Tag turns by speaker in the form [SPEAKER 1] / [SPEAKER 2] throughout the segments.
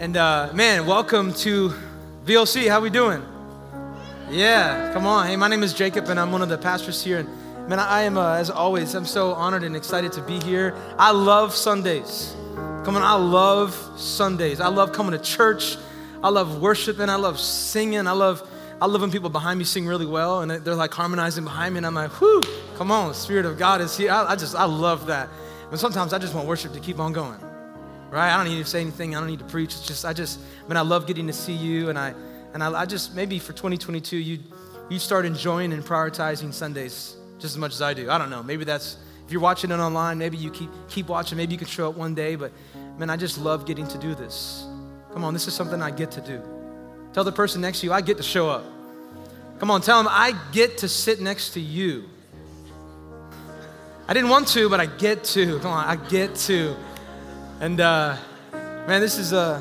[SPEAKER 1] And uh, man, welcome to VLC. How we doing? Yeah, come on. Hey, my name is Jacob, and I'm one of the pastors here. And man, I am, uh, as always, I'm so honored and excited to be here. I love Sundays. Come on, I love Sundays. I love coming to church. I love worshiping. I love singing. I love, I love when people behind me sing really well, and they're like harmonizing behind me, and I'm like, whoo, come on, Spirit of God is here. I, I just, I love that. And sometimes I just want worship to keep on going right? I don't need to say anything. I don't need to preach. It's just, I just, I mean, I love getting to see you. And I, and I, I just, maybe for 2022, you, you start enjoying and prioritizing Sundays just as much as I do. I don't know. Maybe that's, if you're watching it online, maybe you keep, keep watching. Maybe you can show up one day. But man, I just love getting to do this. Come on, this is something I get to do. Tell the person next to you, I get to show up. Come on, tell them, I get to sit next to you. I didn't want to, but I get to. Come on, I get to. And uh, man, this is uh,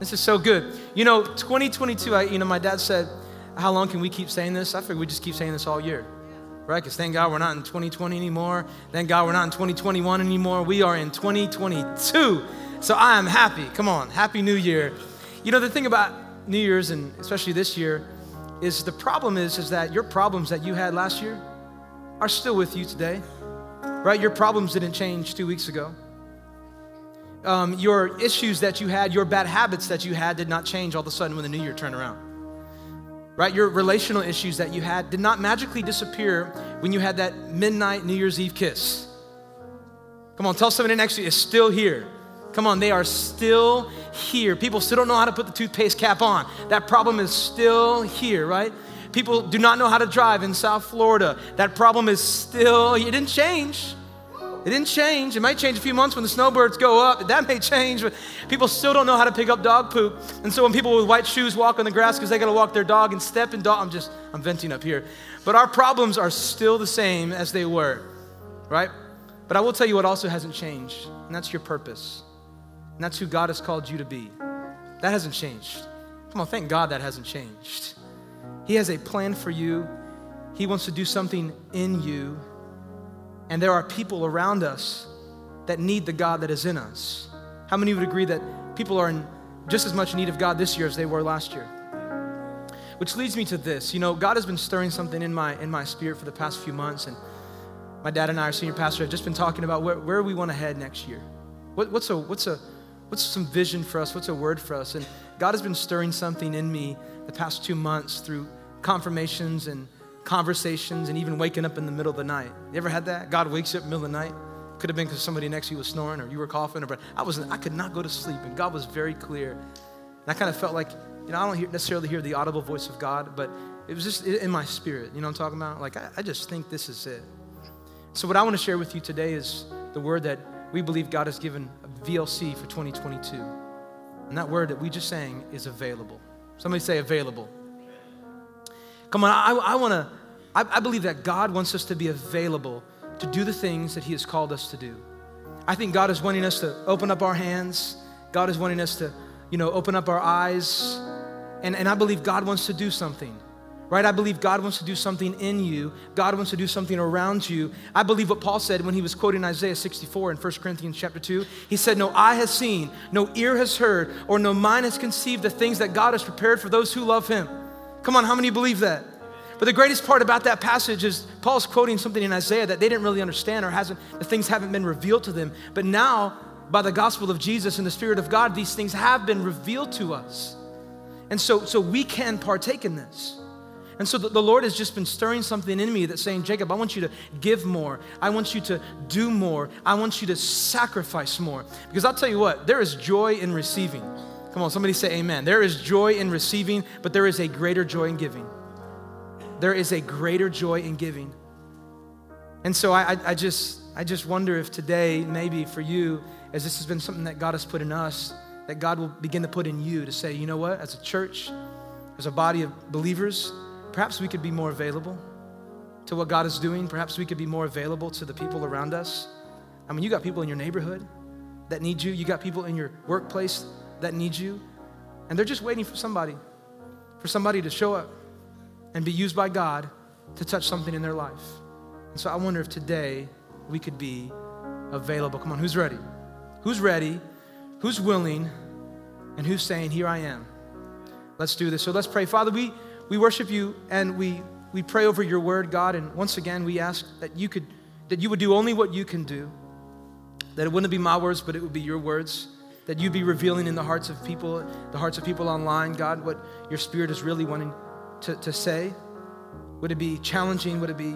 [SPEAKER 1] this is so good. You know, 2022. I, you know, my dad said, "How long can we keep saying this?" I figured we just keep saying this all year, right? Because thank God we're not in 2020 anymore. Thank God we're not in 2021 anymore. We are in 2022. So I am happy. Come on, happy New Year. You know, the thing about New Year's and especially this year is the problem is is that your problems that you had last year are still with you today, right? Your problems didn't change two weeks ago um, your issues that you had, your bad habits that you had did not change all of a sudden when the new year turned around. Right? Your relational issues that you had did not magically disappear when you had that midnight New Year's Eve kiss. Come on, tell somebody next to you, it's still here. Come on, they are still here. People still don't know how to put the toothpaste cap on. That problem is still here, right? People do not know how to drive in South Florida. That problem is still, it didn't change. It didn't change. It might change a few months when the snowbirds go up. That may change, but people still don't know how to pick up dog poop. And so when people with white shoes walk on the grass because they got to walk their dog and step in dog, I'm just, I'm venting up here. But our problems are still the same as they were, right? But I will tell you what also hasn't changed, and that's your purpose. And that's who God has called you to be. That hasn't changed. Come on, thank God that hasn't changed. He has a plan for you. He wants to do something in you and there are people around us that need the God that is in us. How many would agree that people are in just as much need of God this year as they were last year? Which leads me to this. You know, God has been stirring something in my in my spirit for the past few months, and my dad and I, our senior pastor, have just been talking about where, where we want to head next year. What, what's a what's a what's some vision for us? What's a word for us? And God has been stirring something in me the past two months through confirmations and conversations, and even waking up in the middle of the night. You ever had that? God wakes you up in the middle of the night. Could have been because somebody next to you was snoring or you were coughing, or but I wasn't. I could not go to sleep, and God was very clear. And I kind of felt like, you know, I don't hear, necessarily hear the audible voice of God, but it was just in my spirit. You know what I'm talking about? Like I, I just think this is it. So what I want to share with you today is the word that we believe God has given a VLC for 2022, and that word that we just sang is available. Somebody say available. Come on, I, I want to I, I believe that God wants us to be available to do the things that He has called us to do. I think God is wanting us to open up our hands. God is wanting us to, you know, open up our eyes. And, and I believe God wants to do something, right? I believe God wants to do something in you. God wants to do something around you. I believe what Paul said when he was quoting Isaiah 64 in 1 Corinthians chapter 2. He said, No eye has seen, no ear has heard, or no mind has conceived the things that God has prepared for those who love him. Come on, how many believe that? But the greatest part about that passage is Paul's quoting something in Isaiah that they didn't really understand or hasn't, the things haven't been revealed to them. But now, by the gospel of Jesus and the Spirit of God, these things have been revealed to us. And so, so we can partake in this. And so the, the Lord has just been stirring something in me that's saying, Jacob, I want you to give more. I want you to do more. I want you to sacrifice more. Because I'll tell you what, there is joy in receiving. Come on, somebody say amen. There is joy in receiving, but there is a greater joy in giving there is a greater joy in giving. And so I, I, just, I just wonder if today, maybe for you, as this has been something that God has put in us, that God will begin to put in you to say, you know what, as a church, as a body of believers, perhaps we could be more available to what God is doing. Perhaps we could be more available to the people around us. I mean, you got people in your neighborhood that need you, you got people in your workplace that need you, and they're just waiting for somebody, for somebody to show up and be used by God to touch something in their life. And so I wonder if today we could be available. Come on, who's ready? Who's ready? Who's willing? And who's saying, Here I am? Let's do this. So let's pray. Father, we, we worship you and we, we pray over your word, God. And once again, we ask that you could that you would do only what you can do. That it wouldn't be my words, but it would be your words. That you'd be revealing in the hearts of people, the hearts of people online, God, what your spirit is really wanting to, to say. Would it be challenging? Would it be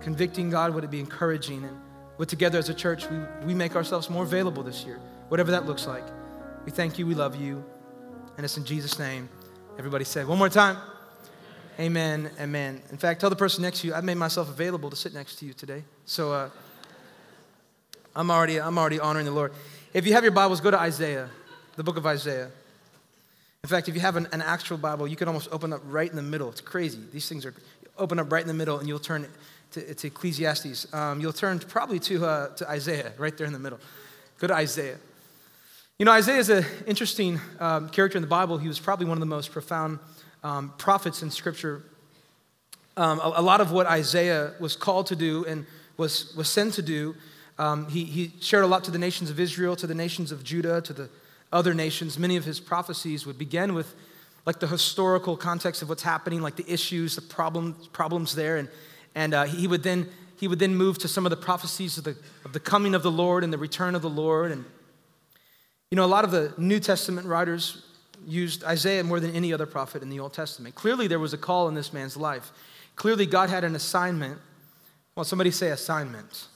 [SPEAKER 1] convicting, God? Would it be encouraging? And would together as a church, we, we make ourselves more available this year, whatever that looks like. We thank you, we love you, and it's in Jesus' name. Everybody say, one more time. Amen, amen. In fact, tell the person next to you, I've made myself available to sit next to you today. So uh, I'm, already, I'm already honoring the Lord. If you have your Bibles, go to Isaiah, the book of Isaiah. In fact, if you have an, an actual Bible, you can almost open up right in the middle. It's crazy. These things are open up right in the middle, and you'll turn to, to Ecclesiastes. Um, you'll turn probably to, uh, to Isaiah, right there in the middle. Go to Isaiah. You know, Isaiah is an interesting um, character in the Bible. He was probably one of the most profound um, prophets in Scripture. Um, a, a, lot of what Isaiah was called to do and was, was sent to do, um, he, he shared a lot to the nations of Israel, to the nations of Judah, to the other nations. Many of his prophecies would begin with like the historical context of what's happening, like the issues, the problems, problems there, and and uh, he would then he would then move to some of the prophecies of the, of the coming of the Lord and the return of the Lord. And you know, a lot of the New Testament writers used Isaiah more than any other prophet in the Old Testament. Clearly, there was a call in this man's life. Clearly, God had an assignment. Well, somebody say assignment.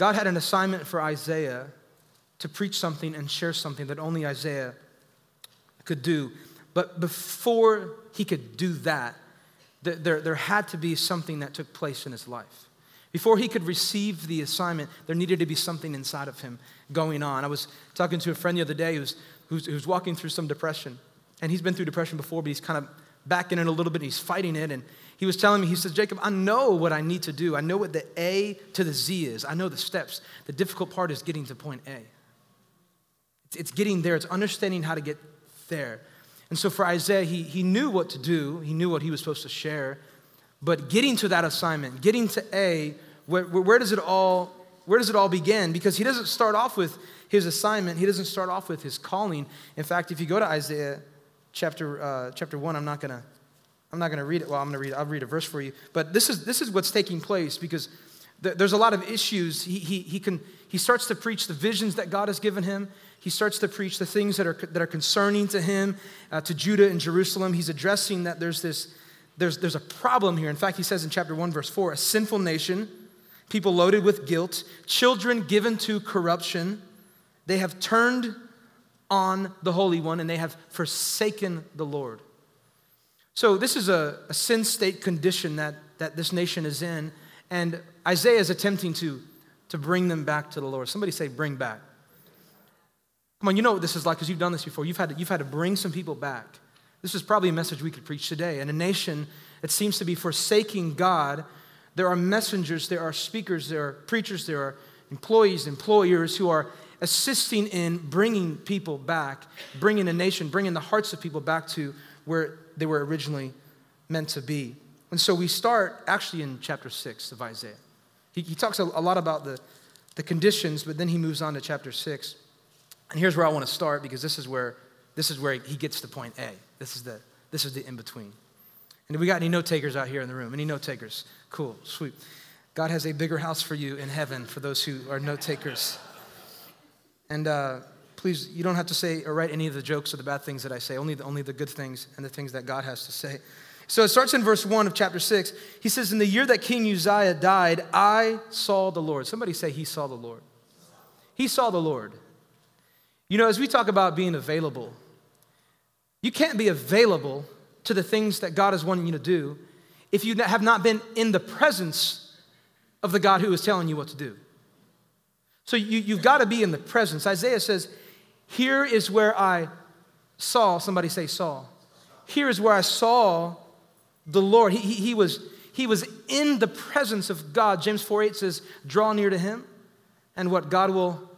[SPEAKER 1] God had an assignment for Isaiah to preach something and share something that only Isaiah could do. But before he could do that, there, there had to be something that took place in his life. Before he could receive the assignment, there needed to be something inside of him going on. I was talking to a friend the other day who's, who's, who's walking through some depression. And he's been through depression before, but he's kind of back in it a little bit and he's fighting it. And he was telling me, he says, Jacob, I know what I need to do. I know what the A to the Z is. I know the steps. The difficult part is getting to point A. It's, getting there, it's understanding how to get there. And so for Isaiah, he, he knew what to do, he knew what he was supposed to share. But getting to that assignment, getting to A, where, where, does it all where does it all begin? Because he doesn't start off with his assignment. He doesn't start off with his calling. In fact, if you go to Isaiah chapter, uh, chapter 1, I'm not going to I'm not going to read it. Well, I'm going to read. I'll read a verse for you. But this is this is what's taking place because th- there's a lot of issues. He, he, he can he starts to preach the visions that God has given him he starts to preach the things that are, that are concerning to him, uh, to Judah and Jerusalem. He's addressing that there's this, there's, there's a problem here. In fact, he says in chapter 1, verse 4, a sinful nation, people loaded with guilt, children given to corruption. They have turned on the Holy One and they have forsaken the Lord. So, this is a, a sin state condition that, that this nation is in, and Isaiah is attempting to, to bring them back to the Lord. Somebody say, bring back. Come on, you know what this is like because you've done this before. You've had, to, you've had to bring some people back. This is probably a message we could preach today. In a nation that seems to be forsaking God, there are messengers, there are speakers, there are preachers, there are employees, employers who are assisting in bringing people back, bringing a nation, bringing the hearts of people back to where they were originally meant to be. And so we start actually in chapter 6 of Isaiah. He, he talks a, a lot about the, the conditions, but then he moves on to chapter 6. And here's where I want to start because this is where this is where he gets to point A. This is the this is the in between. And we got any note takers out here in the room? Any note takers? Cool, sweet. God has a bigger house for you in heaven for those who are note takers. And uh, please, you don't have to say or write any of the jokes or the bad things that I say, only the, only the good things and the things that God has to say. So it starts in verse 1 of chapter 6. He says, In the year that King Uzziah died, I saw the Lord. Somebody say, He saw the Lord. He saw the Lord. You know, as we talk about being available, you can't be available to the things that God is wanting you to do if you have not been in the presence of the God who is telling you what to do. So you, you've got to be in the presence. Isaiah says, Here is where I saw, somebody say saw. Here is where I saw the Lord. He, he, he, was, he was in the presence of God. James 4 8 says, draw near to him, and what God will,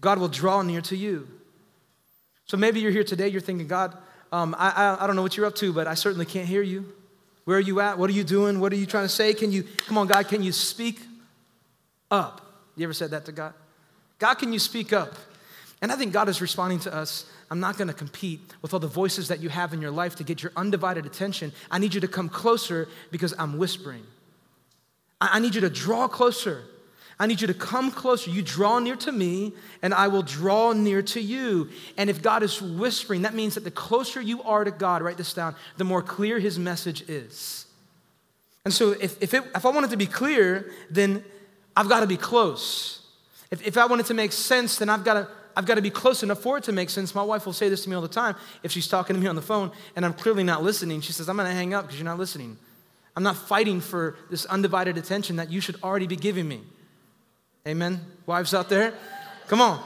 [SPEAKER 1] God will draw near to you. So maybe you're here today, you're thinking, God, um, I, I, I don't know what you're up to, but I certainly can't hear you. Where are you at? What are you doing? What are you trying to say? Can you, come on, God, can you speak up? You ever said that to God? God, can you speak up? And I think God is responding to us. I'm not going to compete with all the voices that you have in your life to get your undivided attention. I need you to come closer because I'm whispering. I need you to draw closer. I need you to come closer. You draw near to me, and I will draw near to you. And if God is whispering, that means that the closer you are to God, write this down, the more clear his message is. And so if, if, it, if I want it to be clear, then I've got to be close. If, if I want it to make sense, then I've got to I've got to be close enough for it to make sense. My wife will say this to me all the time if she's talking to me on the phone and I'm clearly not listening. She says, I'm going to hang up because you're not listening. I'm not fighting for this undivided attention that you should already be giving me. Amen. Wives out there? Come on.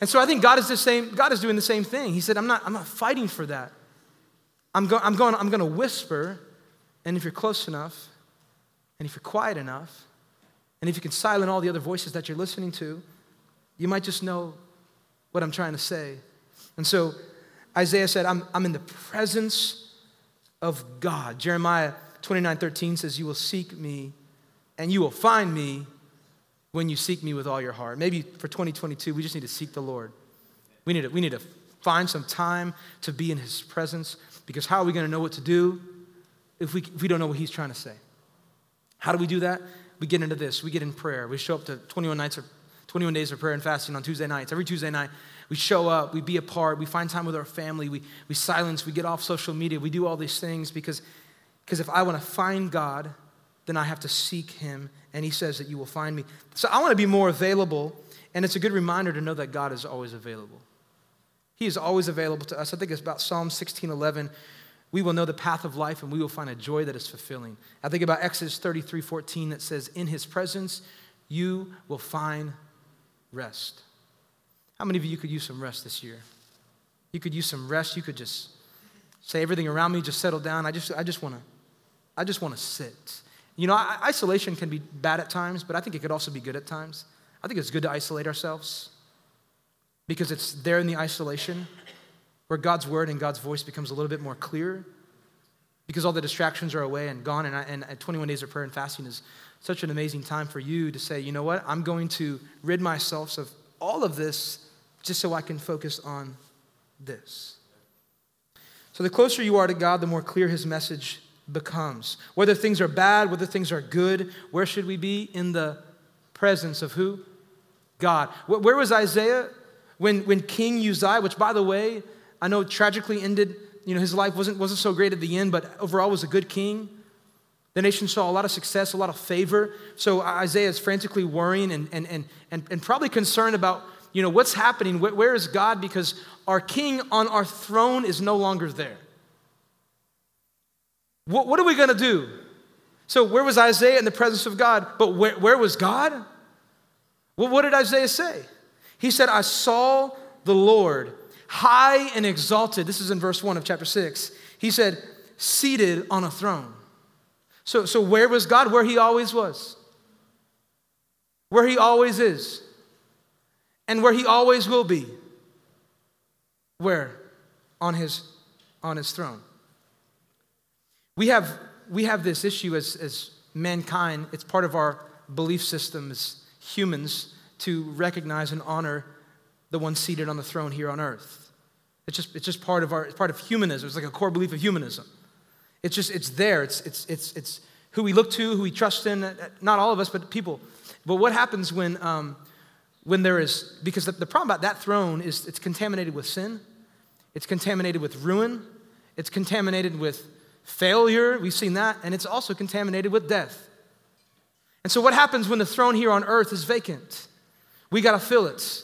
[SPEAKER 1] And so I think God is the same, God is doing the same thing. He said, I'm not, I'm not fighting for that. I'm, go, I'm going, I'm going to whisper, and if you're close enough, and if you're quiet enough, and if you can silence all the other voices that you're listening to, you might just know what I'm trying to say. And so Isaiah said, I'm, I'm in the presence of God. Jeremiah 29 13 says, You will seek me and you will find me when you seek me with all your heart. Maybe for 2022, we just need to seek the Lord. We need to, we need to find some time to be in his presence because how are we going to know what to do if we, if we don't know what he's trying to say? How do we do that? We get into this. We get in prayer. We show up to 21 nights of 21 days of prayer and fasting on Tuesday nights. Every Tuesday night, we show up, we be a part, we find time with our family, we, we silence, we get off social media, we do all these things because, because if I want to find God, then I have to seek him and he says that you will find me. So I want to be more available, and it's a good reminder to know that God is always available. He is always available to us. I think it's about Psalm 16 11. We will know the path of life and we will find a joy that is fulfilling. I think about Exodus 33 14 that says, In his presence, you will find rest. How many of you could use some rest this year? You could use some rest. You could just say everything around me, just settle down. I just, I just want to, I just want to sit. You know, isolation can be bad at times, but I think it could also be good at times. I think it's good to isolate ourselves because it's there in the isolation where God's word and God's voice becomes a little bit more clear because all the distractions are away and gone. And, I, and 21 days of prayer and fasting is such an amazing time for you to say, you know what, I'm going to rid myself of all of this just so I can focus on this. So the closer you are to God, the more clear his message becomes. Whether things are bad, whether things are good, where should we be? In the presence of who? God. Where was Isaiah when, when King Uzziah, which by the way, I know tragically ended, you know, his life wasn't, wasn't so great at the end, but overall was a good king. The nation saw a lot of success, a lot of favor. So Isaiah is frantically worrying and, and, and, and, and probably concerned about, you know, what's happening? where, where is God? Because our king on our throne is no longer there. What, what are we going to do? So, where was Isaiah in the presence of God? But where, where was God? Well, what did Isaiah say? He said, I saw the Lord high and exalted. This is in verse 1 of chapter 6. He said, seated on a throne. So, so where was God? Where he always was. Where he always is. And where he always will be. Where? On his, on his throne. We have, we have this issue as, as mankind, it's part of our belief system as humans to recognize and honor the one seated on the throne here on earth. It's just, it's just part of our, it's part of humanism. It's like a core belief of humanism. It's just, it's there. It's, it's, it's, it's who we look to, who we trust in. Not all of us, but people. But what happens when, um, when there is, because the, the problem about that throne is it's contaminated with sin, it's contaminated with ruin, it's contaminated with failure, we've seen that, and it's also contaminated with death. And so, what happens when the throne here on earth is vacant? We got to fill it.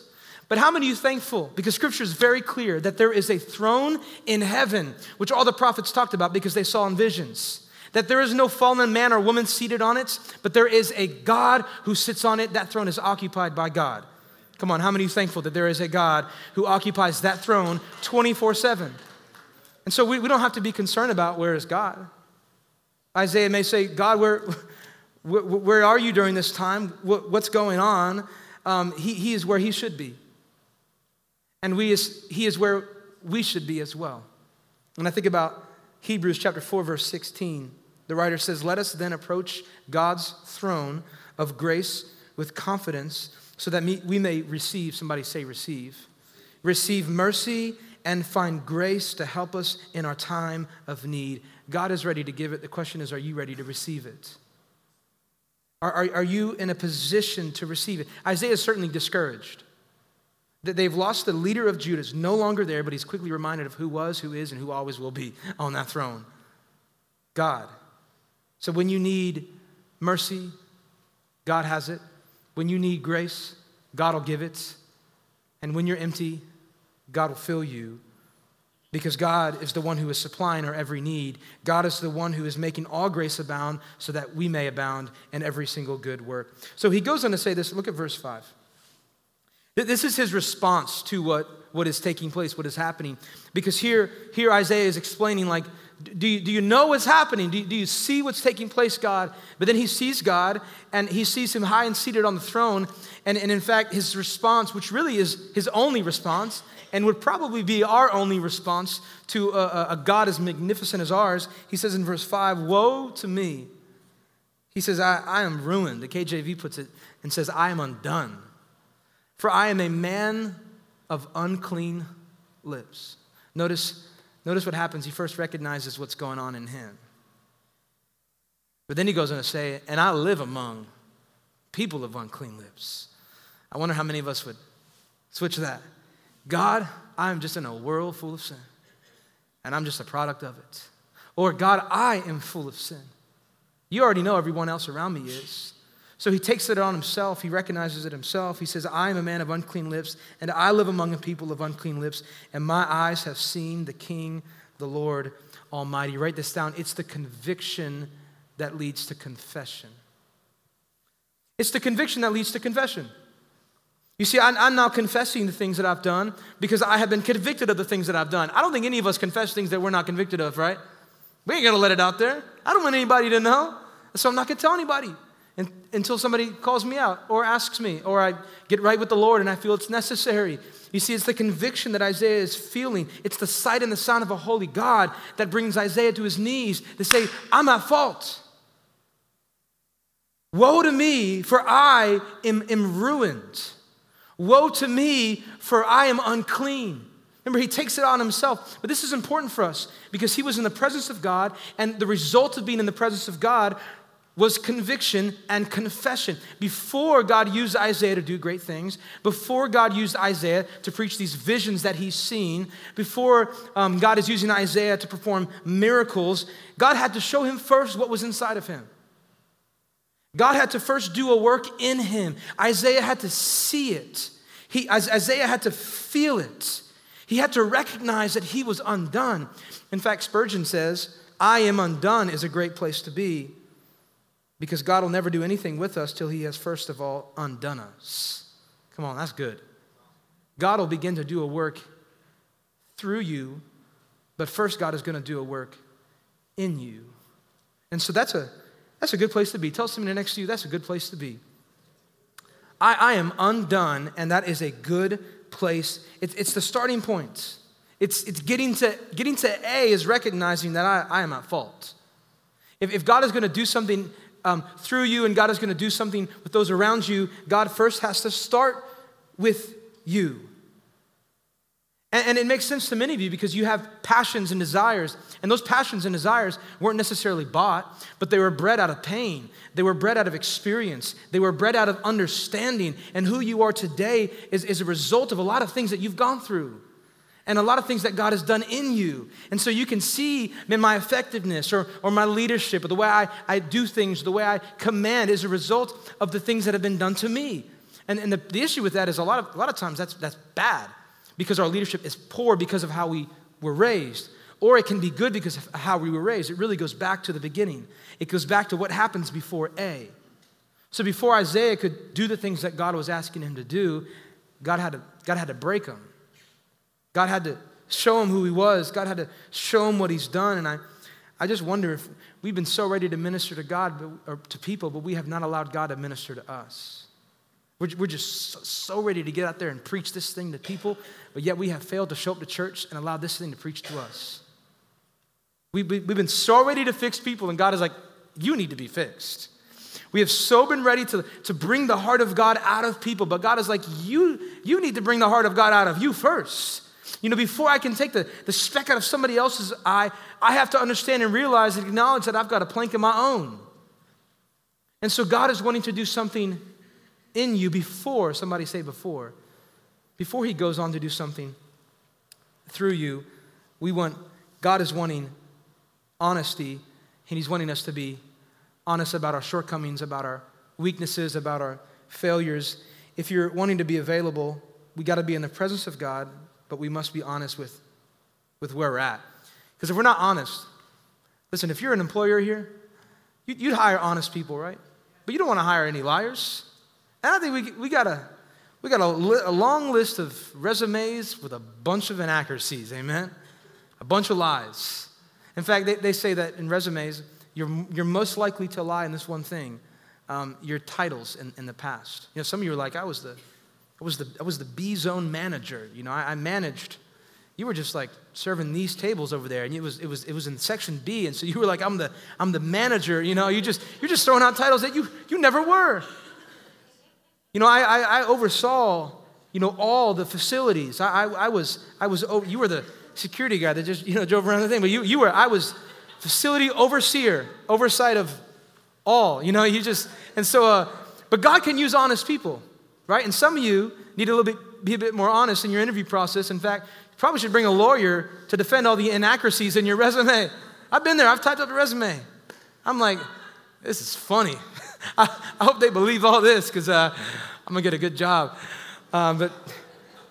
[SPEAKER 1] But how many of you thankful? Because scripture is very clear that there is a throne in heaven, which all the prophets talked about because they saw in visions. That there is no fallen man or woman seated on it, but there is a God who sits on it. That throne is occupied by God. Come on, how many are thankful that there is a God who occupies that throne 24 7? And so we, we don't have to be concerned about where is God. Isaiah may say, God, where, where, where are you during this time? What, what's going on? Um, he, he is where he should be. And we is, he is where we should be as well. When I think about Hebrews chapter 4, verse 16, the writer says, Let us then approach God's throne of grace with confidence so that we may receive, somebody say, receive, receive mercy and find grace to help us in our time of need. God is ready to give it. The question is, are you ready to receive it? Are, are, are you in a position to receive it? Isaiah is certainly discouraged. That they've lost the leader of Judah, is no longer there, but he's quickly reminded of who was, who is, and who always will be on that throne God. So when you need mercy, God has it. When you need grace, God will give it. And when you're empty, God will fill you because God is the one who is supplying our every need. God is the one who is making all grace abound so that we may abound in every single good work. So he goes on to say this. Look at verse 5. This is his response to what, what is taking place, what is happening. Because here, here Isaiah is explaining, like, do you, do you know what's happening? Do you, do you see what's taking place, God? But then he sees God and he sees him high and seated on the throne. And, and in fact, his response, which really is his only response, and would probably be our only response to a, a God as magnificent as ours, he says in verse 5 Woe to me. He says, I, I am ruined. The KJV puts it and says, I am undone. For I am a man of unclean lips. Notice, notice what happens. He first recognizes what's going on in him. But then he goes on to say, And I live among people of unclean lips. I wonder how many of us would switch that. God, I'm just in a world full of sin, and I'm just a product of it. Or, God, I am full of sin. You already know everyone else around me is. So he takes it on himself. He recognizes it himself. He says, I am a man of unclean lips, and I live among a people of unclean lips, and my eyes have seen the King, the Lord Almighty. Write this down. It's the conviction that leads to confession. It's the conviction that leads to confession. You see, I'm now confessing the things that I've done because I have been convicted of the things that I've done. I don't think any of us confess things that we're not convicted of, right? We ain't gonna let it out there. I don't want anybody to know, so I'm not gonna tell anybody until somebody calls me out or asks me, or I get right with the Lord and I feel it's necessary. You see, it's the conviction that Isaiah is feeling. It's the sight and the sound of a holy God that brings Isaiah to his knees to say, I'm at fault. Woe to me, for I am, am ruined. Woe to me, for I am unclean. Remember, he takes it on himself. But this is important for us because he was in the presence of God, and the result of being in the presence of God was conviction and confession. Before God used Isaiah to do great things, before God used Isaiah to preach these visions that he's seen, before um, God is using Isaiah to perform miracles, God had to show him first what was inside of him. God had to first do a work in him. Isaiah had to see it. He, Isaiah had to feel it. He had to recognize that he was undone. In fact, Spurgeon says, I am undone is a great place to be because God will never do anything with us till he has first of all undone us. Come on, that's good. God will begin to do a work through you, but first God is going to do a work in you. And so that's a that's a good place to be. Tell somebody next to you, that's a good place to be. I, I am undone, and that is a good place. It, it's the starting point. It's, it's getting, to, getting to A is recognizing that I, I am at fault. If, if God is going to do something um, through you and God is going to do something with those around you, God first has to start with you. And, and, it makes sense to many of you because you have passions and desires. And those passions and desires weren't necessarily bought, but they were bred out of pain. They were bred out of experience. They were bred out of understanding. And who you are today is, is a result of a lot of things that you've gone through and a lot of things that God has done in you. And so you can see man, my effectiveness or, or my leadership or the way I, I do things, the way I command is a result of the things that have been done to me. And, and the, the issue with that is a lot of, a lot of times that's, that's bad because our leadership is poor because of how we were raised. Or it can be good because of how we were raised. It really goes back to the beginning. It goes back to what happens before A. So before Isaiah could do the things that God was asking him to do, God had to, God had to break him. God had to show him who he was. God had to show him what he's done. And I, I just wonder if we've been so ready to minister to God or to people, but we have not allowed God to minister to us. We're, we're just so, so ready to get out there and preach this thing to people, but yet we have failed to show up to church and allow this thing to preach to us. We, we, we've been so ready to fix people, and God is like, you need to be fixed. We have so been ready to, to bring the heart of God out of people, but God is like, you, you need to bring the heart of God out of you first. You know, before I can take the, the speck out of somebody else's eye, I have to understand and realize and acknowledge that I've got a plank of my own. And so God is wanting to do something in you before, somebody say before, before He goes on to do something through you. We want, God is wanting honesty, and He's wanting us to be honest about our shortcomings, about our weaknesses, about our failures. If you're wanting to be available, we got to be in the presence of God but we must be honest with, with where we're at. Because if we're not honest, listen, if you're an employer here, you'd hire honest people, right? But you don't want to hire any liars. And I think we, we got, a, we got a, a long list of resumes with a bunch of inaccuracies, amen? A bunch of lies. In fact, they, they say that in resumes, you're, you're most likely to lie in this one thing um, your titles in, in the past. You know, some of you are like, I was the I was the, I was the B zone manager. You know, I, I managed. You were just like serving these tables over there, and it was, it, was, it was in section B, and so you were like, I'm the, I'm the manager. You know, you just, you're just throwing out titles that you, you never were. You know, I, I, I oversaw, you know, all the facilities. I, I, I was, I was, oh, you were the security guy that just, you know, drove around the thing, but you, you were, I was facility overseer, oversight of all, you know, you just, and so, uh, but God can use honest people right? And some of you need a little bit, be a bit more honest in your interview process. In fact, you probably should bring a lawyer to defend all the inaccuracies in your resume. I've been there, I've typed up the resume. I'm like, this is funny. I, I, hope they believe all this because uh, I'm gonna get a good job. Um, but,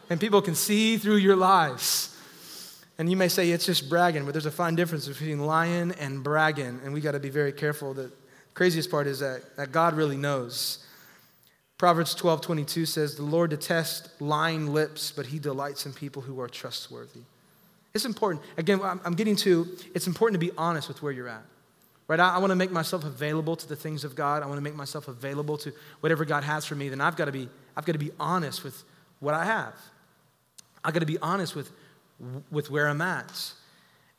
[SPEAKER 1] and people can see through your lies. And you may say it's just bragging, but there's a fine difference between lying and bragging, and we got to be very careful. The craziest part is that, that God really knows. Proverbs 12 22 says, The Lord detests lying lips, but he delights in people who are trustworthy. It's important. Again, I'm getting to it's important to be honest with where you're at. Right? I, I want to make myself available to the things of God. I want to make myself available to whatever God has for me. Then I've got to be, I've got to be honest with what I have. I've got to be honest with, with where I'm at.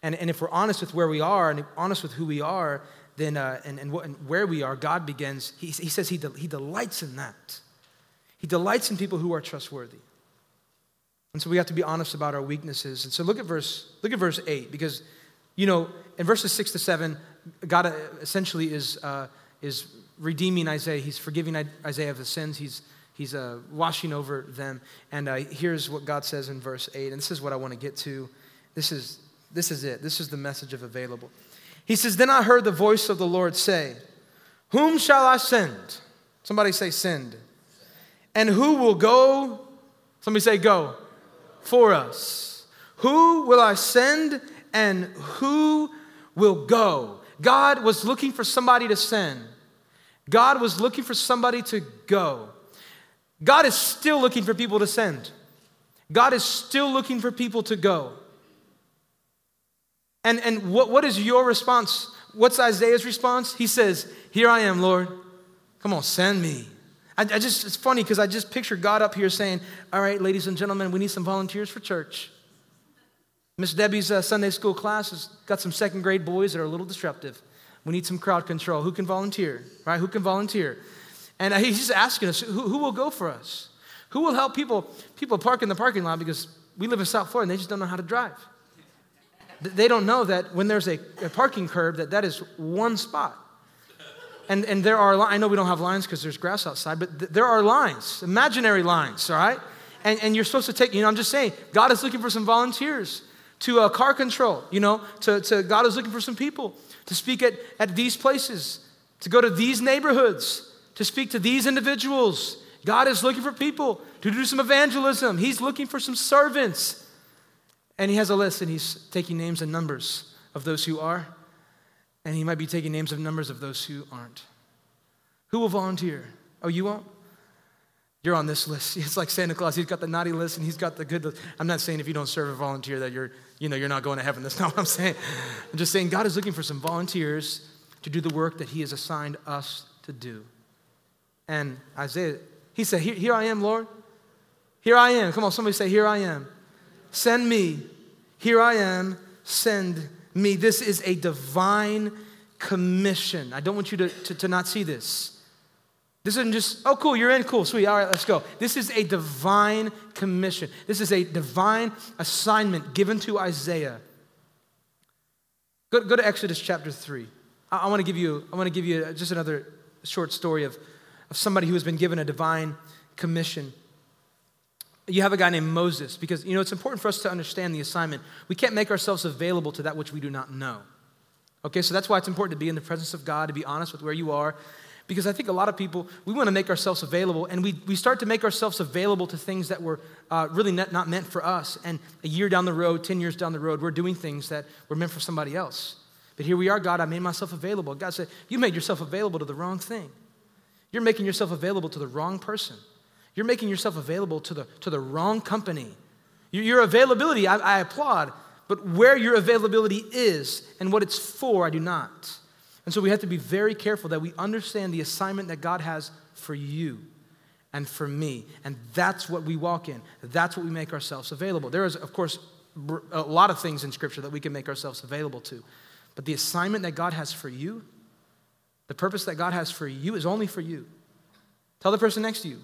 [SPEAKER 1] And, and if we're honest with where we are and honest with who we are, then, uh, and, and, what, and, where we are, God begins, he, he says he, de- he delights in that. He delights in people who are trustworthy. And so we have to be honest about our weaknesses. And so look at verse, look at verse 8, because, you know, in verses 6 to 7, God uh, essentially is, uh, is redeeming Isaiah. He's forgiving Isaiah of his sins. He's, he's uh, washing over them. And uh, here's what God says in verse 8. And this is what I want to get to. This is, this is it. This is the message of available. He says, Then I heard the voice of the Lord say, Whom shall I send? Somebody say, Send. And who will go? Somebody say, Go for us. Who will I send and who will go? God was looking for somebody to send. God was looking for somebody to go. God is still looking for people to send. God is still looking for people to go. And, and what, what is your response? What's Isaiah's response? He says, Here I am, Lord. Come on, send me. I, I just, it's funny because I just picture God up here saying, All right, ladies and gentlemen, we need some volunteers for church. Miss Debbie's uh, Sunday school class has got some second grade boys that are a little disruptive. We need some crowd control. Who can volunteer? Right? Who can volunteer? And uh, he's just asking us, who, who will go for us? Who will help people, people park in the parking lot because we live in South Florida and they just don't know how to drive. They don't know that when there's a, a parking curb, that that is one spot. And, and there are, I know we don't have lines because there's grass outside, but th- there are lines, imaginary lines, all right? And, and you're supposed to take, you know, I'm just saying, God is looking for some volunteers to uh, car control, you know, to, to God is looking for some people to speak at, at these places, to go to these neighborhoods, to speak to these individuals. God is looking for people to do some evangelism. He's looking for some servants. And he has a list and he's taking names and numbers of those who are, and he might be taking names and numbers of those who aren't. Who will volunteer? Oh, you won't? You're on this list. It's like Santa Claus. He's got the naughty list and he's got the good list. I'm not saying if you don't serve or volunteer that you're, you know, you're not going to heaven. That's not what I'm saying. I'm just saying God is looking for some volunteers to do the work that he has assigned us to do. And Isaiah, he said, Here, here I am, Lord. Here I am. Come on, somebody say, Here I am. Send me. Here I am. Send me. This is a divine commission. I don't want you to, to, to not see this. This isn't just, oh, cool, you're in, cool, sweet, all right, let's go. This is a divine commission. This is a divine assignment given to Isaiah. Go, go to Exodus chapter 3. I, I want to give you, I want to give you just another short story of, of somebody who has been given a divine commission. You have a guy named Moses, because you know it's important for us to understand the assignment. We can't make ourselves available to that which we do not know. Okay, so that's why it's important to be in the presence of God, to be honest with where you are, because I think a lot of people, we want to make ourselves available, and we, we start to make ourselves available to things that were uh, really not, not meant for us. And a year down the road, 10 years down the road, we're doing things that were meant for somebody else. But here we are, God, I made myself available. God said, You made yourself available to the wrong thing. You're making yourself available to the wrong person. You're making yourself available to the, to the wrong company. Your, your availability, I, I applaud, but where your availability is and what it's for, I do not. And so we have to be very careful that we understand the assignment that God has for you and for me. And that's what we walk in. That's what we make ourselves available. There is, of course, a lot of things in Scripture that we can make ourselves available to. But the assignment that God has for you, the purpose that God has for you is only for you. Tell the person next to you,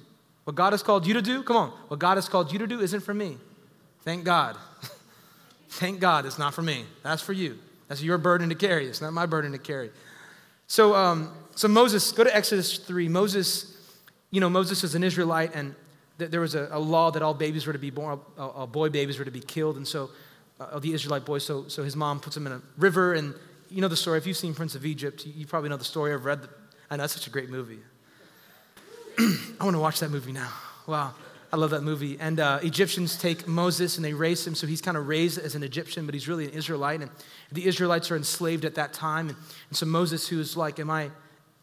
[SPEAKER 1] what God has called you to do, come on, what God has called you to do isn't for me. Thank God. Thank God it's not for me. That's for you. That's your burden to carry. It's not my burden to carry. So, um, so Moses, go to Exodus 3. Moses, you know, Moses is an Israelite, and th- there was a, a, law that all babies were to be born, all boy babies were to be killed, and so uh, the Israelite boys, so, so his mom puts him in a river, and you know the story. If you've seen Prince of Egypt, you, you probably know the story. I've read the, I know, that's such a great movie. I want to watch that movie now. Wow. I love that movie. And uh, Egyptians take Moses and they raise him. So he's kind of raised as an Egyptian, but he's really an Israelite. And the Israelites are enslaved at that time. And, and so Moses, who's like, Am I,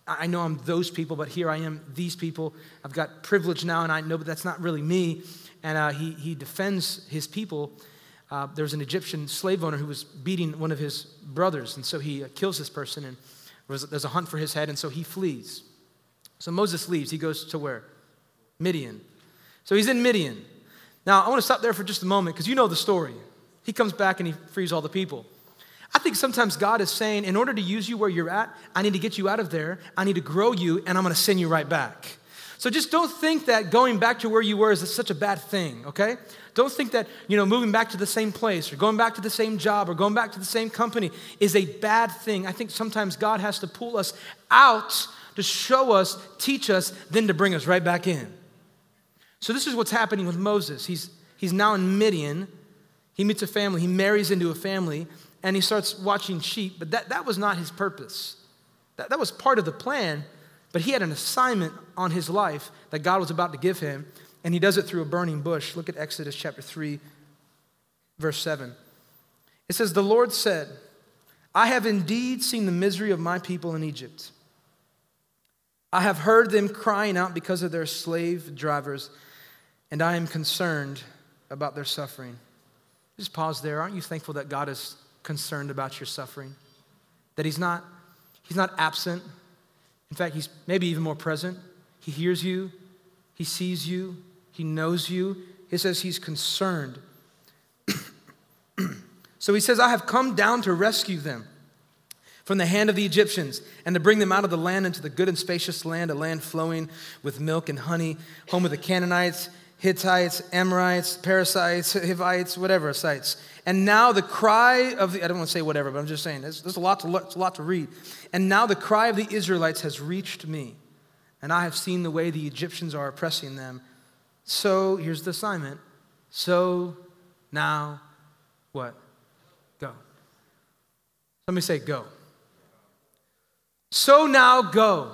[SPEAKER 1] I know I'm those people, but here I am, these people. I've got privilege now, and I know, but that's not really me. And uh, he, he defends his people. Uh, there was an Egyptian slave owner who was beating one of his brothers. And so he uh, kills this person, and there's a hunt for his head. And so he flees. So Moses leaves. He goes to where? Midian. So he's in Midian. Now, I want to stop there for just a moment because you know the story. He comes back and he frees all the people. I think sometimes God is saying, in order to use you where you're at, I need to get you out of there, I need to grow you, and I'm going to send you right back. So just don't think that going back to where you were is such a bad thing, okay? Don't think that, you know, moving back to the same place or going back to the same job or going back to the same company is a bad thing. I think sometimes God has to pull us out to show us, teach us, then to bring us right back in. So, this is what's happening with Moses. He's, he's now in Midian. He meets a family, he marries into a family, and he starts watching sheep. But that, that was not his purpose. That, that was part of the plan, but he had an assignment on his life that God was about to give him, and he does it through a burning bush. Look at Exodus chapter 3, verse 7. It says, The Lord said, I have indeed seen the misery of my people in Egypt. I have heard them crying out because of their slave drivers and I am concerned about their suffering. Just pause there. Aren't you thankful that God is concerned about your suffering? That He's not, He's not absent. In fact, He's maybe even more present. He hears you, He sees you, He knows you. He says He's concerned. so He says, I have come down to rescue them from the hand of the Egyptians and to bring them out of the land into the good and spacious land, a land flowing with milk and honey, home of the Canaanites Hittites, Amorites, Perizzites, Hivites, whatever sites. And now the cry of the, I don't want to say whatever, but I'm just saying, there's, there's a, lot to, a lot to read. And now the cry of the Israelites has reached me, and I have seen the way the Egyptians are oppressing them. So here's the assignment. So now what? Go. Me say go. So now go.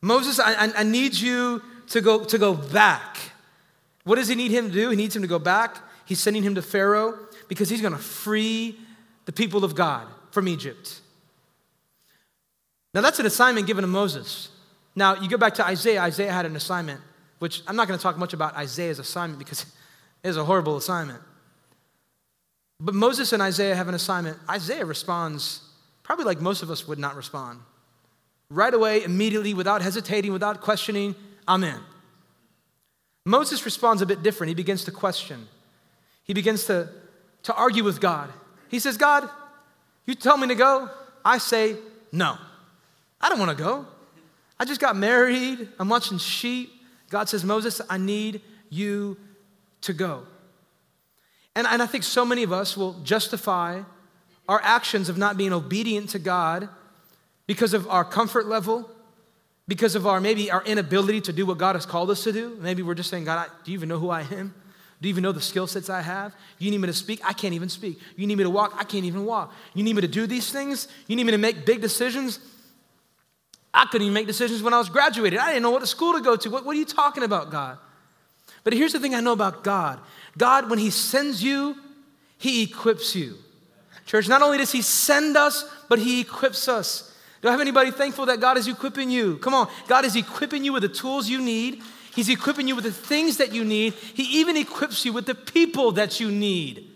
[SPEAKER 1] Moses, I, I, need you to go, to go back. What does he need him to do? He needs him to go back. He's sending him to Pharaoh because he's going to free the people of God from Egypt. Now, that's an assignment given to Moses. Now, you go back to Isaiah. Isaiah had an assignment which I'm not going to talk much about Isaiah's assignment because it is a horrible assignment. But Moses and Isaiah have an assignment. Isaiah responds probably like most of us would not respond. Right away, immediately, without hesitating, without questioning, Amen. Moses responds a bit different. He begins to question. He begins to, to argue with God. He says, God, you tell me to go. I say, no. I don't want to go. I just got married. I'm watching sheep. God says, Moses, I need you to go. And, and I think so many of us will justify our actions of not being obedient to God because of our comfort level, because of our maybe our inability to do what God has called us to do. Maybe we're just saying, God, do you even know who I am? Do you even know the skill sets I have? You need me to speak? I can't even speak. You need me to walk? I can't even walk. You need me to do these things? You need me to make big decisions? I couldn't even make decisions when I was graduated. I didn't know what school to go to. What, what are you talking about, God? But here's the thing I know about God God, when He sends you, He equips you. Church, not only does He send us, but He equips us. Do I have anybody thankful that God is equipping you? Come on, God is equipping you with the tools you need. He's equipping you with the things that you need. He even equips you with the people that you need.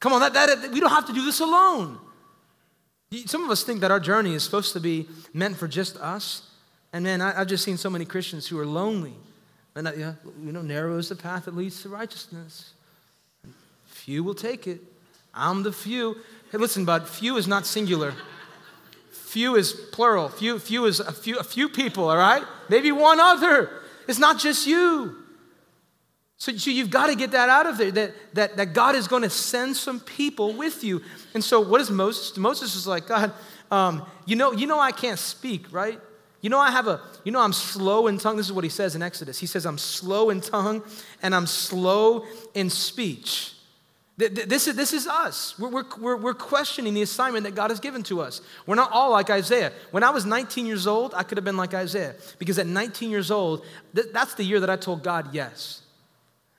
[SPEAKER 1] Come on, that, that, we don't have to do this alone. Some of us think that our journey is supposed to be meant for just us. And man, I, have just seen so many Christians who are lonely. And, you know, narrow is the path that leads to righteousness. Few will take it. I'm the few. Hey, listen, bud, few is not singular. Few is plural. Few, few is a few, a few people, all right? Maybe one other. It's not just you. So, so you've got to get that out of there that, that, that God is going to send some people with you. And so, what is Moses? Moses is like, God, um, you, know, you know I can't speak, right? You know I have a, you know I'm slow in tongue. This is what he says in Exodus. He says, I'm slow in tongue and I'm slow in speech. This is, this is us. We're, we're, we're questioning the assignment that God has given to us. We're not all like Isaiah. When I was 19 years old, I could have been like Isaiah because at 19 years old, that's the year that I told God yes.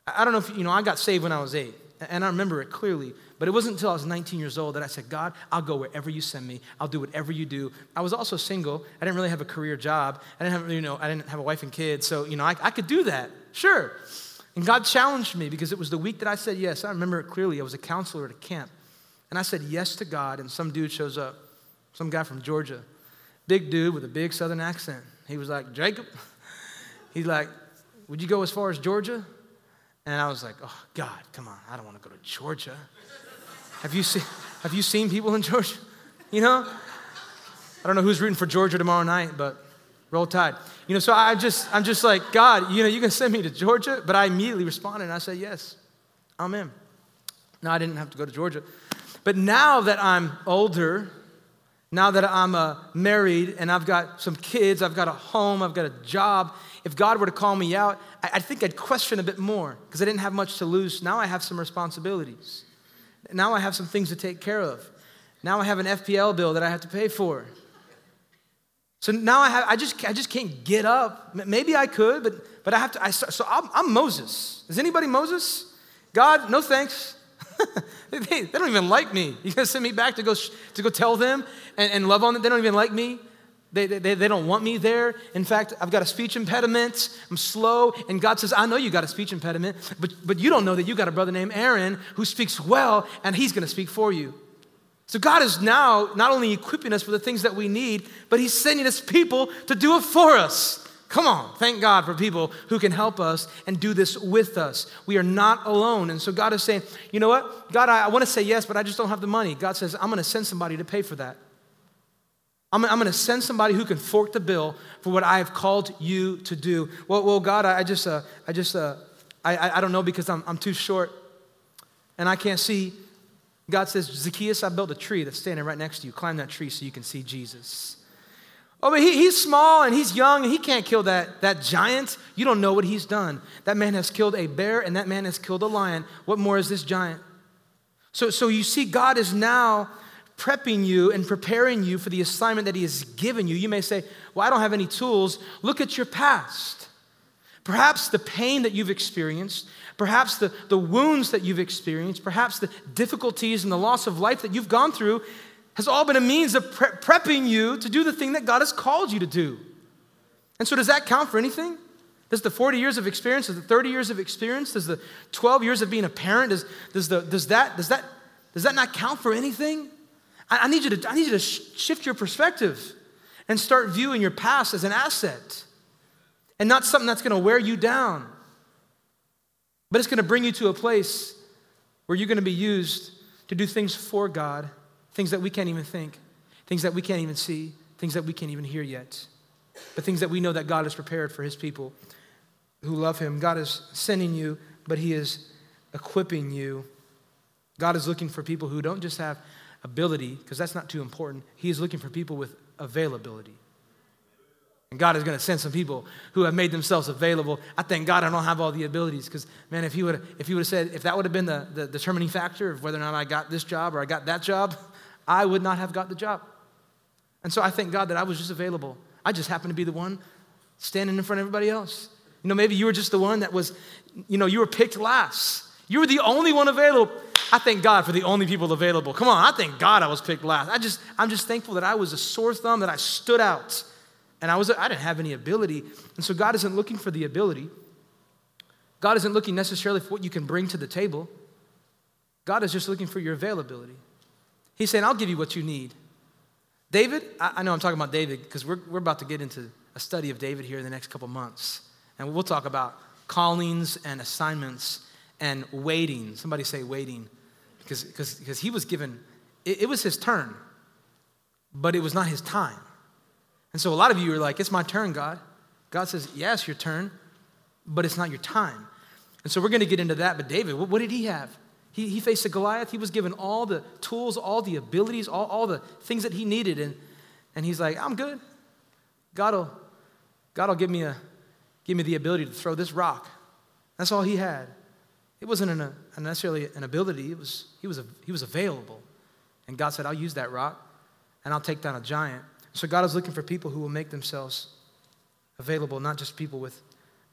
[SPEAKER 1] I don't know if, you know, I got saved when I was eight, and I remember it clearly, but it wasn't until I was 19 years old that I said, God, I'll go wherever you send me. I'll do whatever you do. I was also single. I didn't really have a career job. I didn't have, you know, I didn't have a wife and kids. So, you know, I, I could do that. Sure. And God challenged me because it was the week that I said yes. I remember it clearly. I was a counselor at a camp. And I said yes to God, and some dude shows up, some guy from Georgia, big dude with a big southern accent. He was like, Jacob, he's like, Would you go as far as Georgia? And I was like, oh, God, come on, I don't want to go to Georgia. Have you, seen, have you seen people in Georgia? You know? I don't know who's rooting for Georgia tomorrow night, but roll tide. You know, so I just, I'm just like, God, you know, you can send me to Georgia, but I immediately responded and I said, yes, I'm in. No, I didn't have to go to Georgia. But now that I'm older, now that I'm uh, married and I've got some kids, I've got a home, I've got a job, if God were to call me out, I, I think I'd question a bit more because I didn't have much to lose. Now I have some responsibilities. Now I have some things to take care of. Now I have an FPL bill that I have to pay for. So now I, have, I, just, I just can't get up. Maybe I could, but, but I have to. I, so I'm, I'm Moses. Is anybody Moses? God, no thanks. they, they, don't even like me. You gonna send me back to go, to go tell them and, and love on them? They don't even like me. They, they, they don't want me there. In fact, I've got a speech impediment. I'm slow. And God says, I know you got a speech impediment, but, but you don't know that you got a brother named Aaron who speaks well, and he's going to speak for you. So God is now not only equipping us for the things that we need, but He's sending us people to do it for us. Come on, thank God for people who can help us and do this with us. We are not alone. And so God is saying, you know what? God, I, I want to say yes, but I just don't have the money. God says, I'm going to send somebody to pay for that. I'm, I'm going to send somebody who can fork the bill for what I have called you to do. Well, well God, I, I just, uh, I just, uh, I, I don't know because I'm, I'm too short and I can't see. God says, Zacchaeus, I built a tree that's standing right next to you. Climb that tree so you can see Jesus. Oh, but he, he's small and he's young and he can't kill that, that giant. You don't know what he's done. That man has killed a bear and that man has killed a lion. What more is this giant? So, so you see, God is now prepping you and preparing you for the assignment that He has given you. You may say, Well, I don't have any tools. Look at your past. Perhaps the pain that you've experienced, perhaps the, the wounds that you've experienced, perhaps the difficulties and the loss of life that you've gone through has all been a means of pre- prepping you to do the thing that God has called you to do. And so, does that count for anything? Does the 40 years of experience, does the 30 years of experience, does the 12 years of being a parent, does, does, the, does, that, does, that, does that not count for anything? I, I need you to, I need you to sh- shift your perspective and start viewing your past as an asset and not something that's going to wear you down, but it's going to bring you to a place where you're going to be used to do things for God, things that we can't even think, things that we can't even see, things that we can't even hear yet, but things that we know that God has prepared for his people who love him. God is sending you, but he is equipping you. God is looking for people who don't just have ability, because that's not too important. He is looking for people with availability. And God is going to send some people who have made themselves available. I thank God I don't have all the abilities because, man, if He would if He would have said, if that would have been the, the determining factor of whether or not I got this job or I got that job, I would not have got the job. And so I thank God that I was just available. I just happened to be the one standing in front of everybody else. You know, maybe you were just the one that was, you know, you were picked last. You were the only one available. I thank God for the only people available. Come on, I thank God I was picked last. I just, I'm just thankful that I was a sore thumb, that I stood out. And I, was, I didn't have any ability. And so God isn't looking for the ability. God isn't looking necessarily for what you can bring to the table. God is just looking for your availability. He's saying, I'll give you what you need. David, I, I know I'm talking about David because we're, we're about to get into a study of David here in the next couple months. And we'll talk about callings and assignments and waiting. Somebody say waiting because, he was given, it, it was his turn, but it was not his time. And so a lot of you are like, it's my turn, God. God says, it's your turn, but it's not your time. And so we're going to get into that. But David, what, what did he have? He, he faced a Goliath. He was given all the tools, all the abilities, all, all the things that he needed. And, and he's like, I'm good. God will, God will give, me a, give me the ability to throw this rock. That's all he had. It wasn't an, a, necessarily an ability, it was, he, was a, he was available. And God said, I'll use that rock and I'll take down a giant. So God is looking for people who will make themselves available, not just people with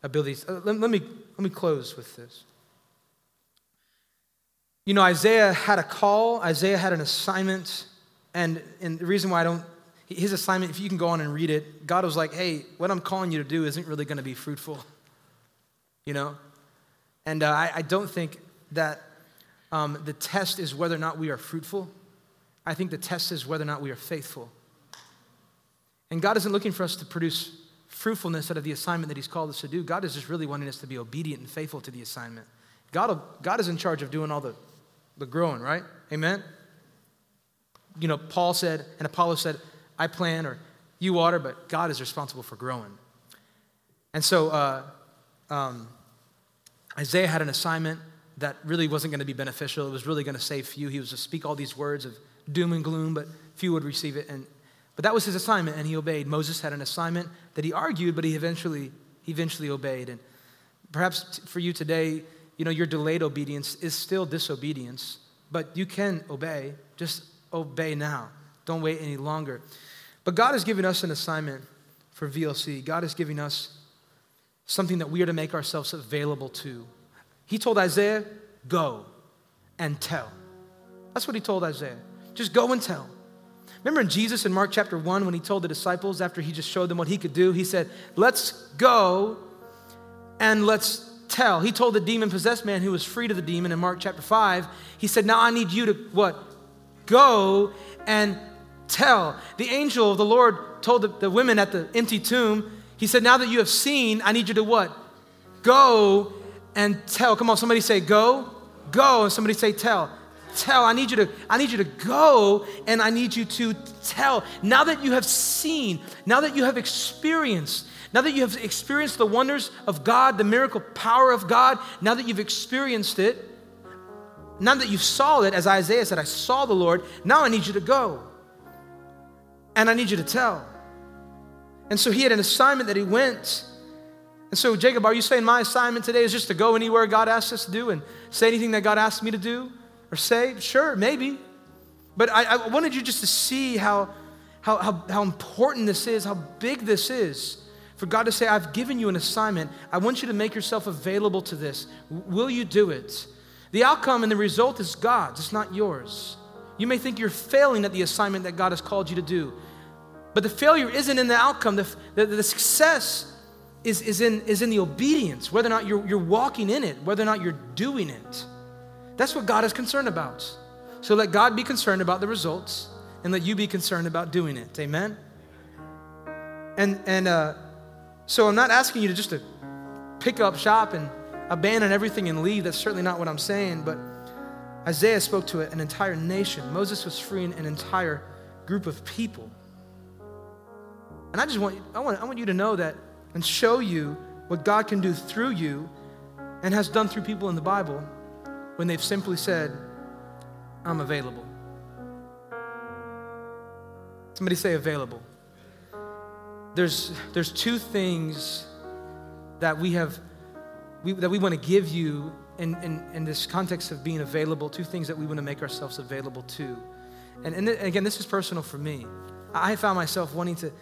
[SPEAKER 1] abilities. Uh, let, let, me, let me close with this. You know, Isaiah had a call, Isaiah had an assignment, and, and the reason why I don't, his assignment, if you can go on and read it, God was like, hey, what I'm calling you to do isn't really going to be fruitful. You know? And uh, I, I, don't think that um, the test is whether or not we are fruitful. I think the test is whether or not we are faithful. And God isn't looking for us to produce fruitfulness out of the assignment that He's called us to do. God is just really wanting us to be obedient and faithful to the assignment. God, God is in charge of doing all the, the growing, right? Amen? You know, Paul said, and Apollos said, I plant or you water, but God is responsible for growing. And so uh, um, Isaiah had an assignment that really wasn't going to be beneficial. It was really going to save few. He was to speak all these words of doom and gloom, but few would receive it. And but that was his assignment, and he obeyed. Moses had an assignment that he argued, but he eventually, he eventually obeyed. And perhaps for you today, you know, your delayed obedience is still disobedience, but you can obey. Just obey now. Don't wait any longer. But God has given us an assignment for VLC. God is giving us something that we are to make ourselves available to. He told Isaiah, Go and tell. That's what he told Isaiah. Just go and tell. Remember in Jesus in Mark chapter 1 when he told the disciples after he just showed them what he could do, he said, Let's go and let's tell. He told the demon possessed man who was free to the demon in Mark chapter 5, he said, Now I need you to what? Go and tell. The angel of the Lord told the, the women at the empty tomb, he said, Now that you have seen, I need you to what? Go and tell. Come on, somebody say, Go, go, and somebody say, Tell tell. I need you to, I need you to go and I need you to tell. Now that you have seen, now that you have experienced, now that you have experienced the wonders of God, the miracle power of God, now that you've experienced it, now that you saw it, as Isaiah said, I saw the Lord, now I need you to go. And I need you to tell. And so he had an assignment that he went. And so, Jacob, are you saying my assignment today is just to go anywhere God asks us to do and say anything that God asks me to do? Or say, sure, maybe. But I, I wanted you just to see how, how, how, how important this is, how big this is. For God to say, I've given you an assignment. I want you to make yourself available to this. Will you do it? The outcome and the result is God's, it's not yours. You may think you're failing at the assignment that God has called you to do. But the failure isn't in the outcome, the, the, the success is, is, in, is in the obedience, whether or not you're, you're walking in it, whether or not you're doing it. That's what God is concerned about. So let God be concerned about the results and let you be concerned about doing it. Amen? And, and uh, so I'm not asking you to just to pick up shop and abandon everything and leave. That's certainly not what I'm saying. But Isaiah spoke to an entire nation. Moses was freeing an entire group of people. And I just want, I want, I want you to know that and show you what God can do through you and has done through people in the Bible when they've simply said, I'm available. Somebody say available. There's, there's two things that we have we, that we want to give you in, in, in this context of being available, two things that we want to make ourselves available to. And, and, th- and again, this is personal for me. I found myself wanting to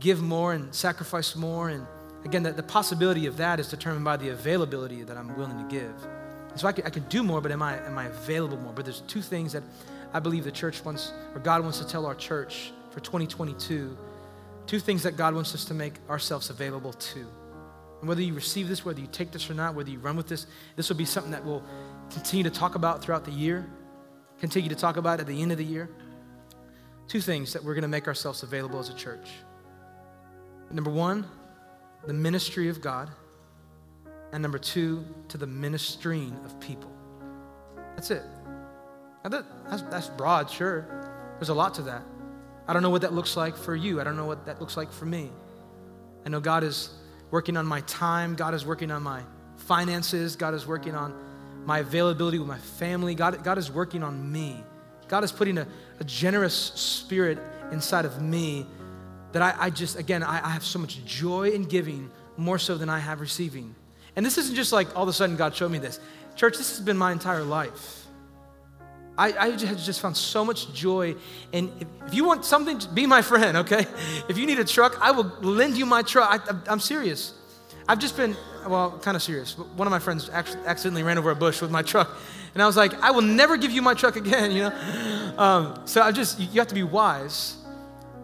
[SPEAKER 1] give more and sacrifice more. And again, the, the possibility of that is determined by the availability that I'm willing to give. And so I could, I can do more, but am I, am I available more? But there's two things that I believe the church wants, or God wants to tell our church for 2022. Two things that God wants us to make ourselves available to. And whether you receive this, whether you take this or not, whether you run with this, this will be something that we'll continue to talk about throughout the year, continue to talk about at the end of the year. Two things that we're going to make ourselves available as a church. Number one, the ministry of God. And number two, to the ministering of people. That's it. That's, that's broad, sure. There's a lot to that. I don't know what that looks like for you. I don't know what that looks like for me. I know God is working on my time. God is working on my finances. God is working on my availability with my family. God, God is working on me. God is putting a, a generous spirit inside of me that I, I just, again, I, I have so much joy in giving more so than I have receiving. And this isn't just like all of a sudden God showed me this. Church, this has been my entire life. I, I just found so much joy. And if, if, you want something, be my friend, okay? If you need a truck, I will lend you my truck. I, am serious. I've just been, well, kind of serious. One of my friends actually accidentally ran over a bush with my truck. And I was like, I will never give you my truck again, you know? Um, so I just, you have to be wise.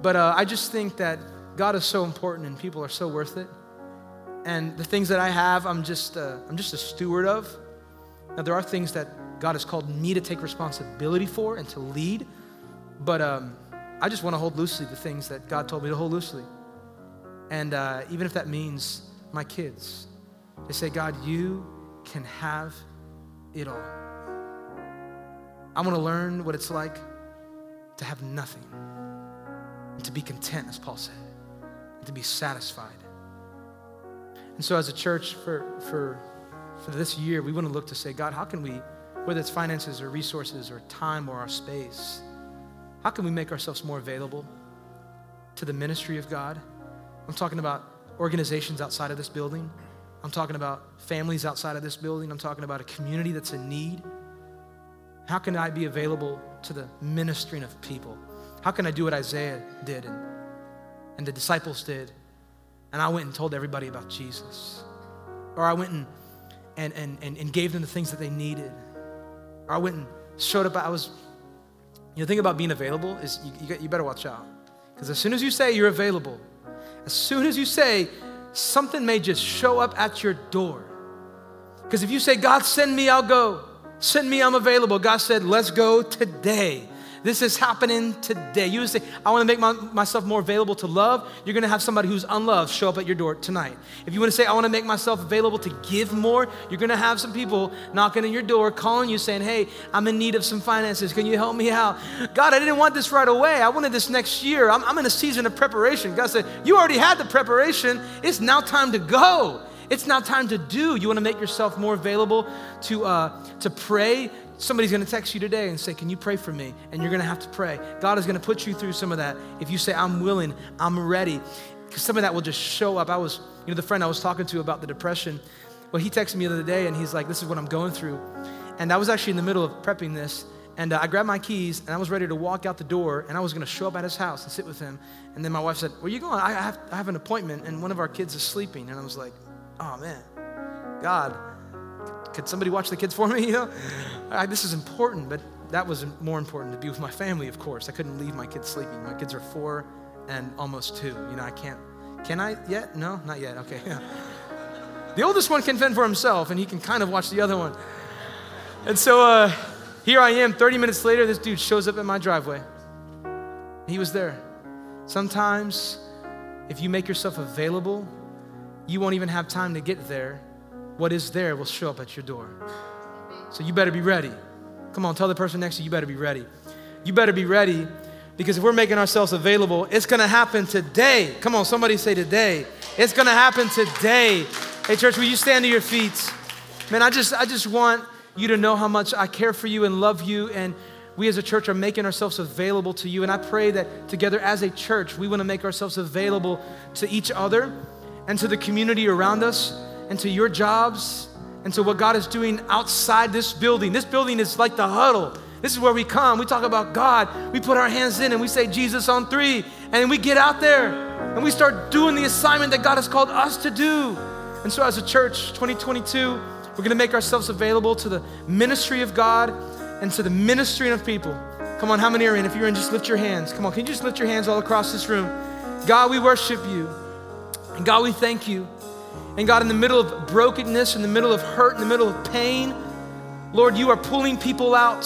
[SPEAKER 1] But uh, I just think that God is so important and people are so worth it. And the things that I have, I'm just, uh, I'm just a steward of. Now, there are things that God has called me to take responsibility for and to lead. But um, I just want to hold loosely the things that God told me to hold loosely. And uh, even if that means my kids, they say, God, you can have it all. I want to learn what it's like to have nothing and to be content, as Paul said, and to be satisfied. And so, as a church, for, for, for this year, we want to look to say, God, how can we whether it's finances or resources or time or our space, how can we make ourselves more available to the ministry of God? I'm talking about organizations outside of this building. I'm talking about families outside of this building. I'm talking about a community that's in need. How can I be available to the ministering of people? How can I do what Isaiah did and, and the disciples did? And I went and told everybody about Jesus. Or I went and, and, and, and gave them the things that they needed. Or I went and showed up. I was, you know, the thing about being available is you, you, you better watch out. Because as soon as you say you're available, as soon as you say something may just show up at your door. Because if you say, God, send me, I'll go. Send me, I'm available. God said, let's go today. This is happening today. You say, I want to make my, myself more available to love. You're going to have somebody who's unloved show up at your door tonight. If you want to say, I want to make myself available to give more, you're going to have some people knocking on your door, calling you, saying, Hey, I'm in need of some finances. Can you help me out? God, I didn't want this right away. I wanted this next year. I'm, I'm in a season of preparation. God said, You already had the preparation. It's now time to go. It's now time to do. You want to make yourself more available to, uh, to pray, Somebody's going to text you today and say, Can you pray for me? And you're going to have to pray. God is going to put you through some of that. If you say, I'm willing, I'm ready, because some of that will just show up. I was, you know, the friend I was talking to about the depression, well, he texted me the other day and he's like, This is what I'm going through. And I was actually in the middle of prepping this. And uh, I grabbed my keys and I was ready to walk out the door and I was going to show up at his house and sit with him. And then my wife said, Where you going? I have, I have an appointment and one of our kids is sleeping. And I was like, Oh man, God, could somebody watch the kids for me? You know, I, this is important, but that was more important to be with my family. Of course, I couldn't leave my kids sleeping. My kids are four and almost two. You know, I can't Can I yet? No, not yet. Okay. the oldest one can fend for himself, and he can kind of watch the other one. And so uh, here I am, 30 minutes later, this dude shows up in my driveway. He was there. Sometimes, if you make yourself available, you won't even have time to get there. What is there will show up at your door. So you better be ready. Come on, tell the person next to you, you better be ready. You better be ready because if we're making ourselves available, it's gonna happen today. Come on, somebody say today. It's gonna happen today. Hey, church, will you stand to your feet? Man, I just, I just want you to know how much I care for you and love you. And we as a church are making ourselves available to you. And I pray that together as a church, we wanna make ourselves available to each other and to the community around us and to your jobs and to what God is doing outside this building. This building is like the huddle. This is where we come. We talk about God. We put our hands in and we say Jesus on three. And we get out there and we start doing the assignment that God has called us to do. And so, as a church, 2022, we're going to make ourselves available to the ministry of God and to the ministry of people. Come on, how many are in? If you're in, just lift your hands. Come on, can you just lift your hands all across this room? God, we worship you. And God, we thank you. And God, in the middle of brokenness, in the middle of hurt, in the middle of pain, Lord, you are pulling people out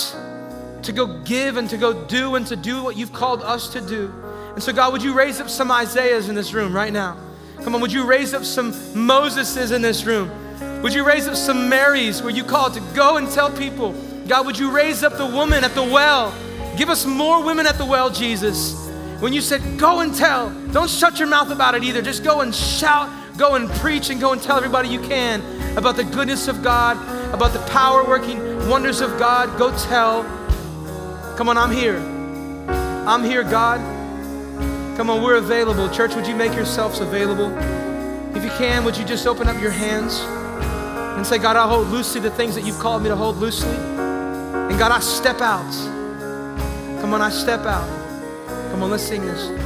[SPEAKER 1] to go give and to go do and to do what you've called us to do. And so, God, would you raise up some Isaiahs in this room right now? Come on, would you raise up some Moseses in this room? Would you raise up some Marys where you call to go and tell people? God, would you raise up the woman at the well? Give us more women at the well, Jesus. When you said, go and tell, don't shut your mouth about it either. Just go and shout, go and preach, and go and tell everybody you can about the goodness of God, about the power working wonders of God. Go tell. Come on, I'm here. I'm here, God. Come on, we're available. Church, would you make yourselves available? If you can, would you just open up your hands and say, God, I'll hold loosely the things that you've called me to hold loosely. And God, I step out. Come on, I step out. Come on, let's sing this.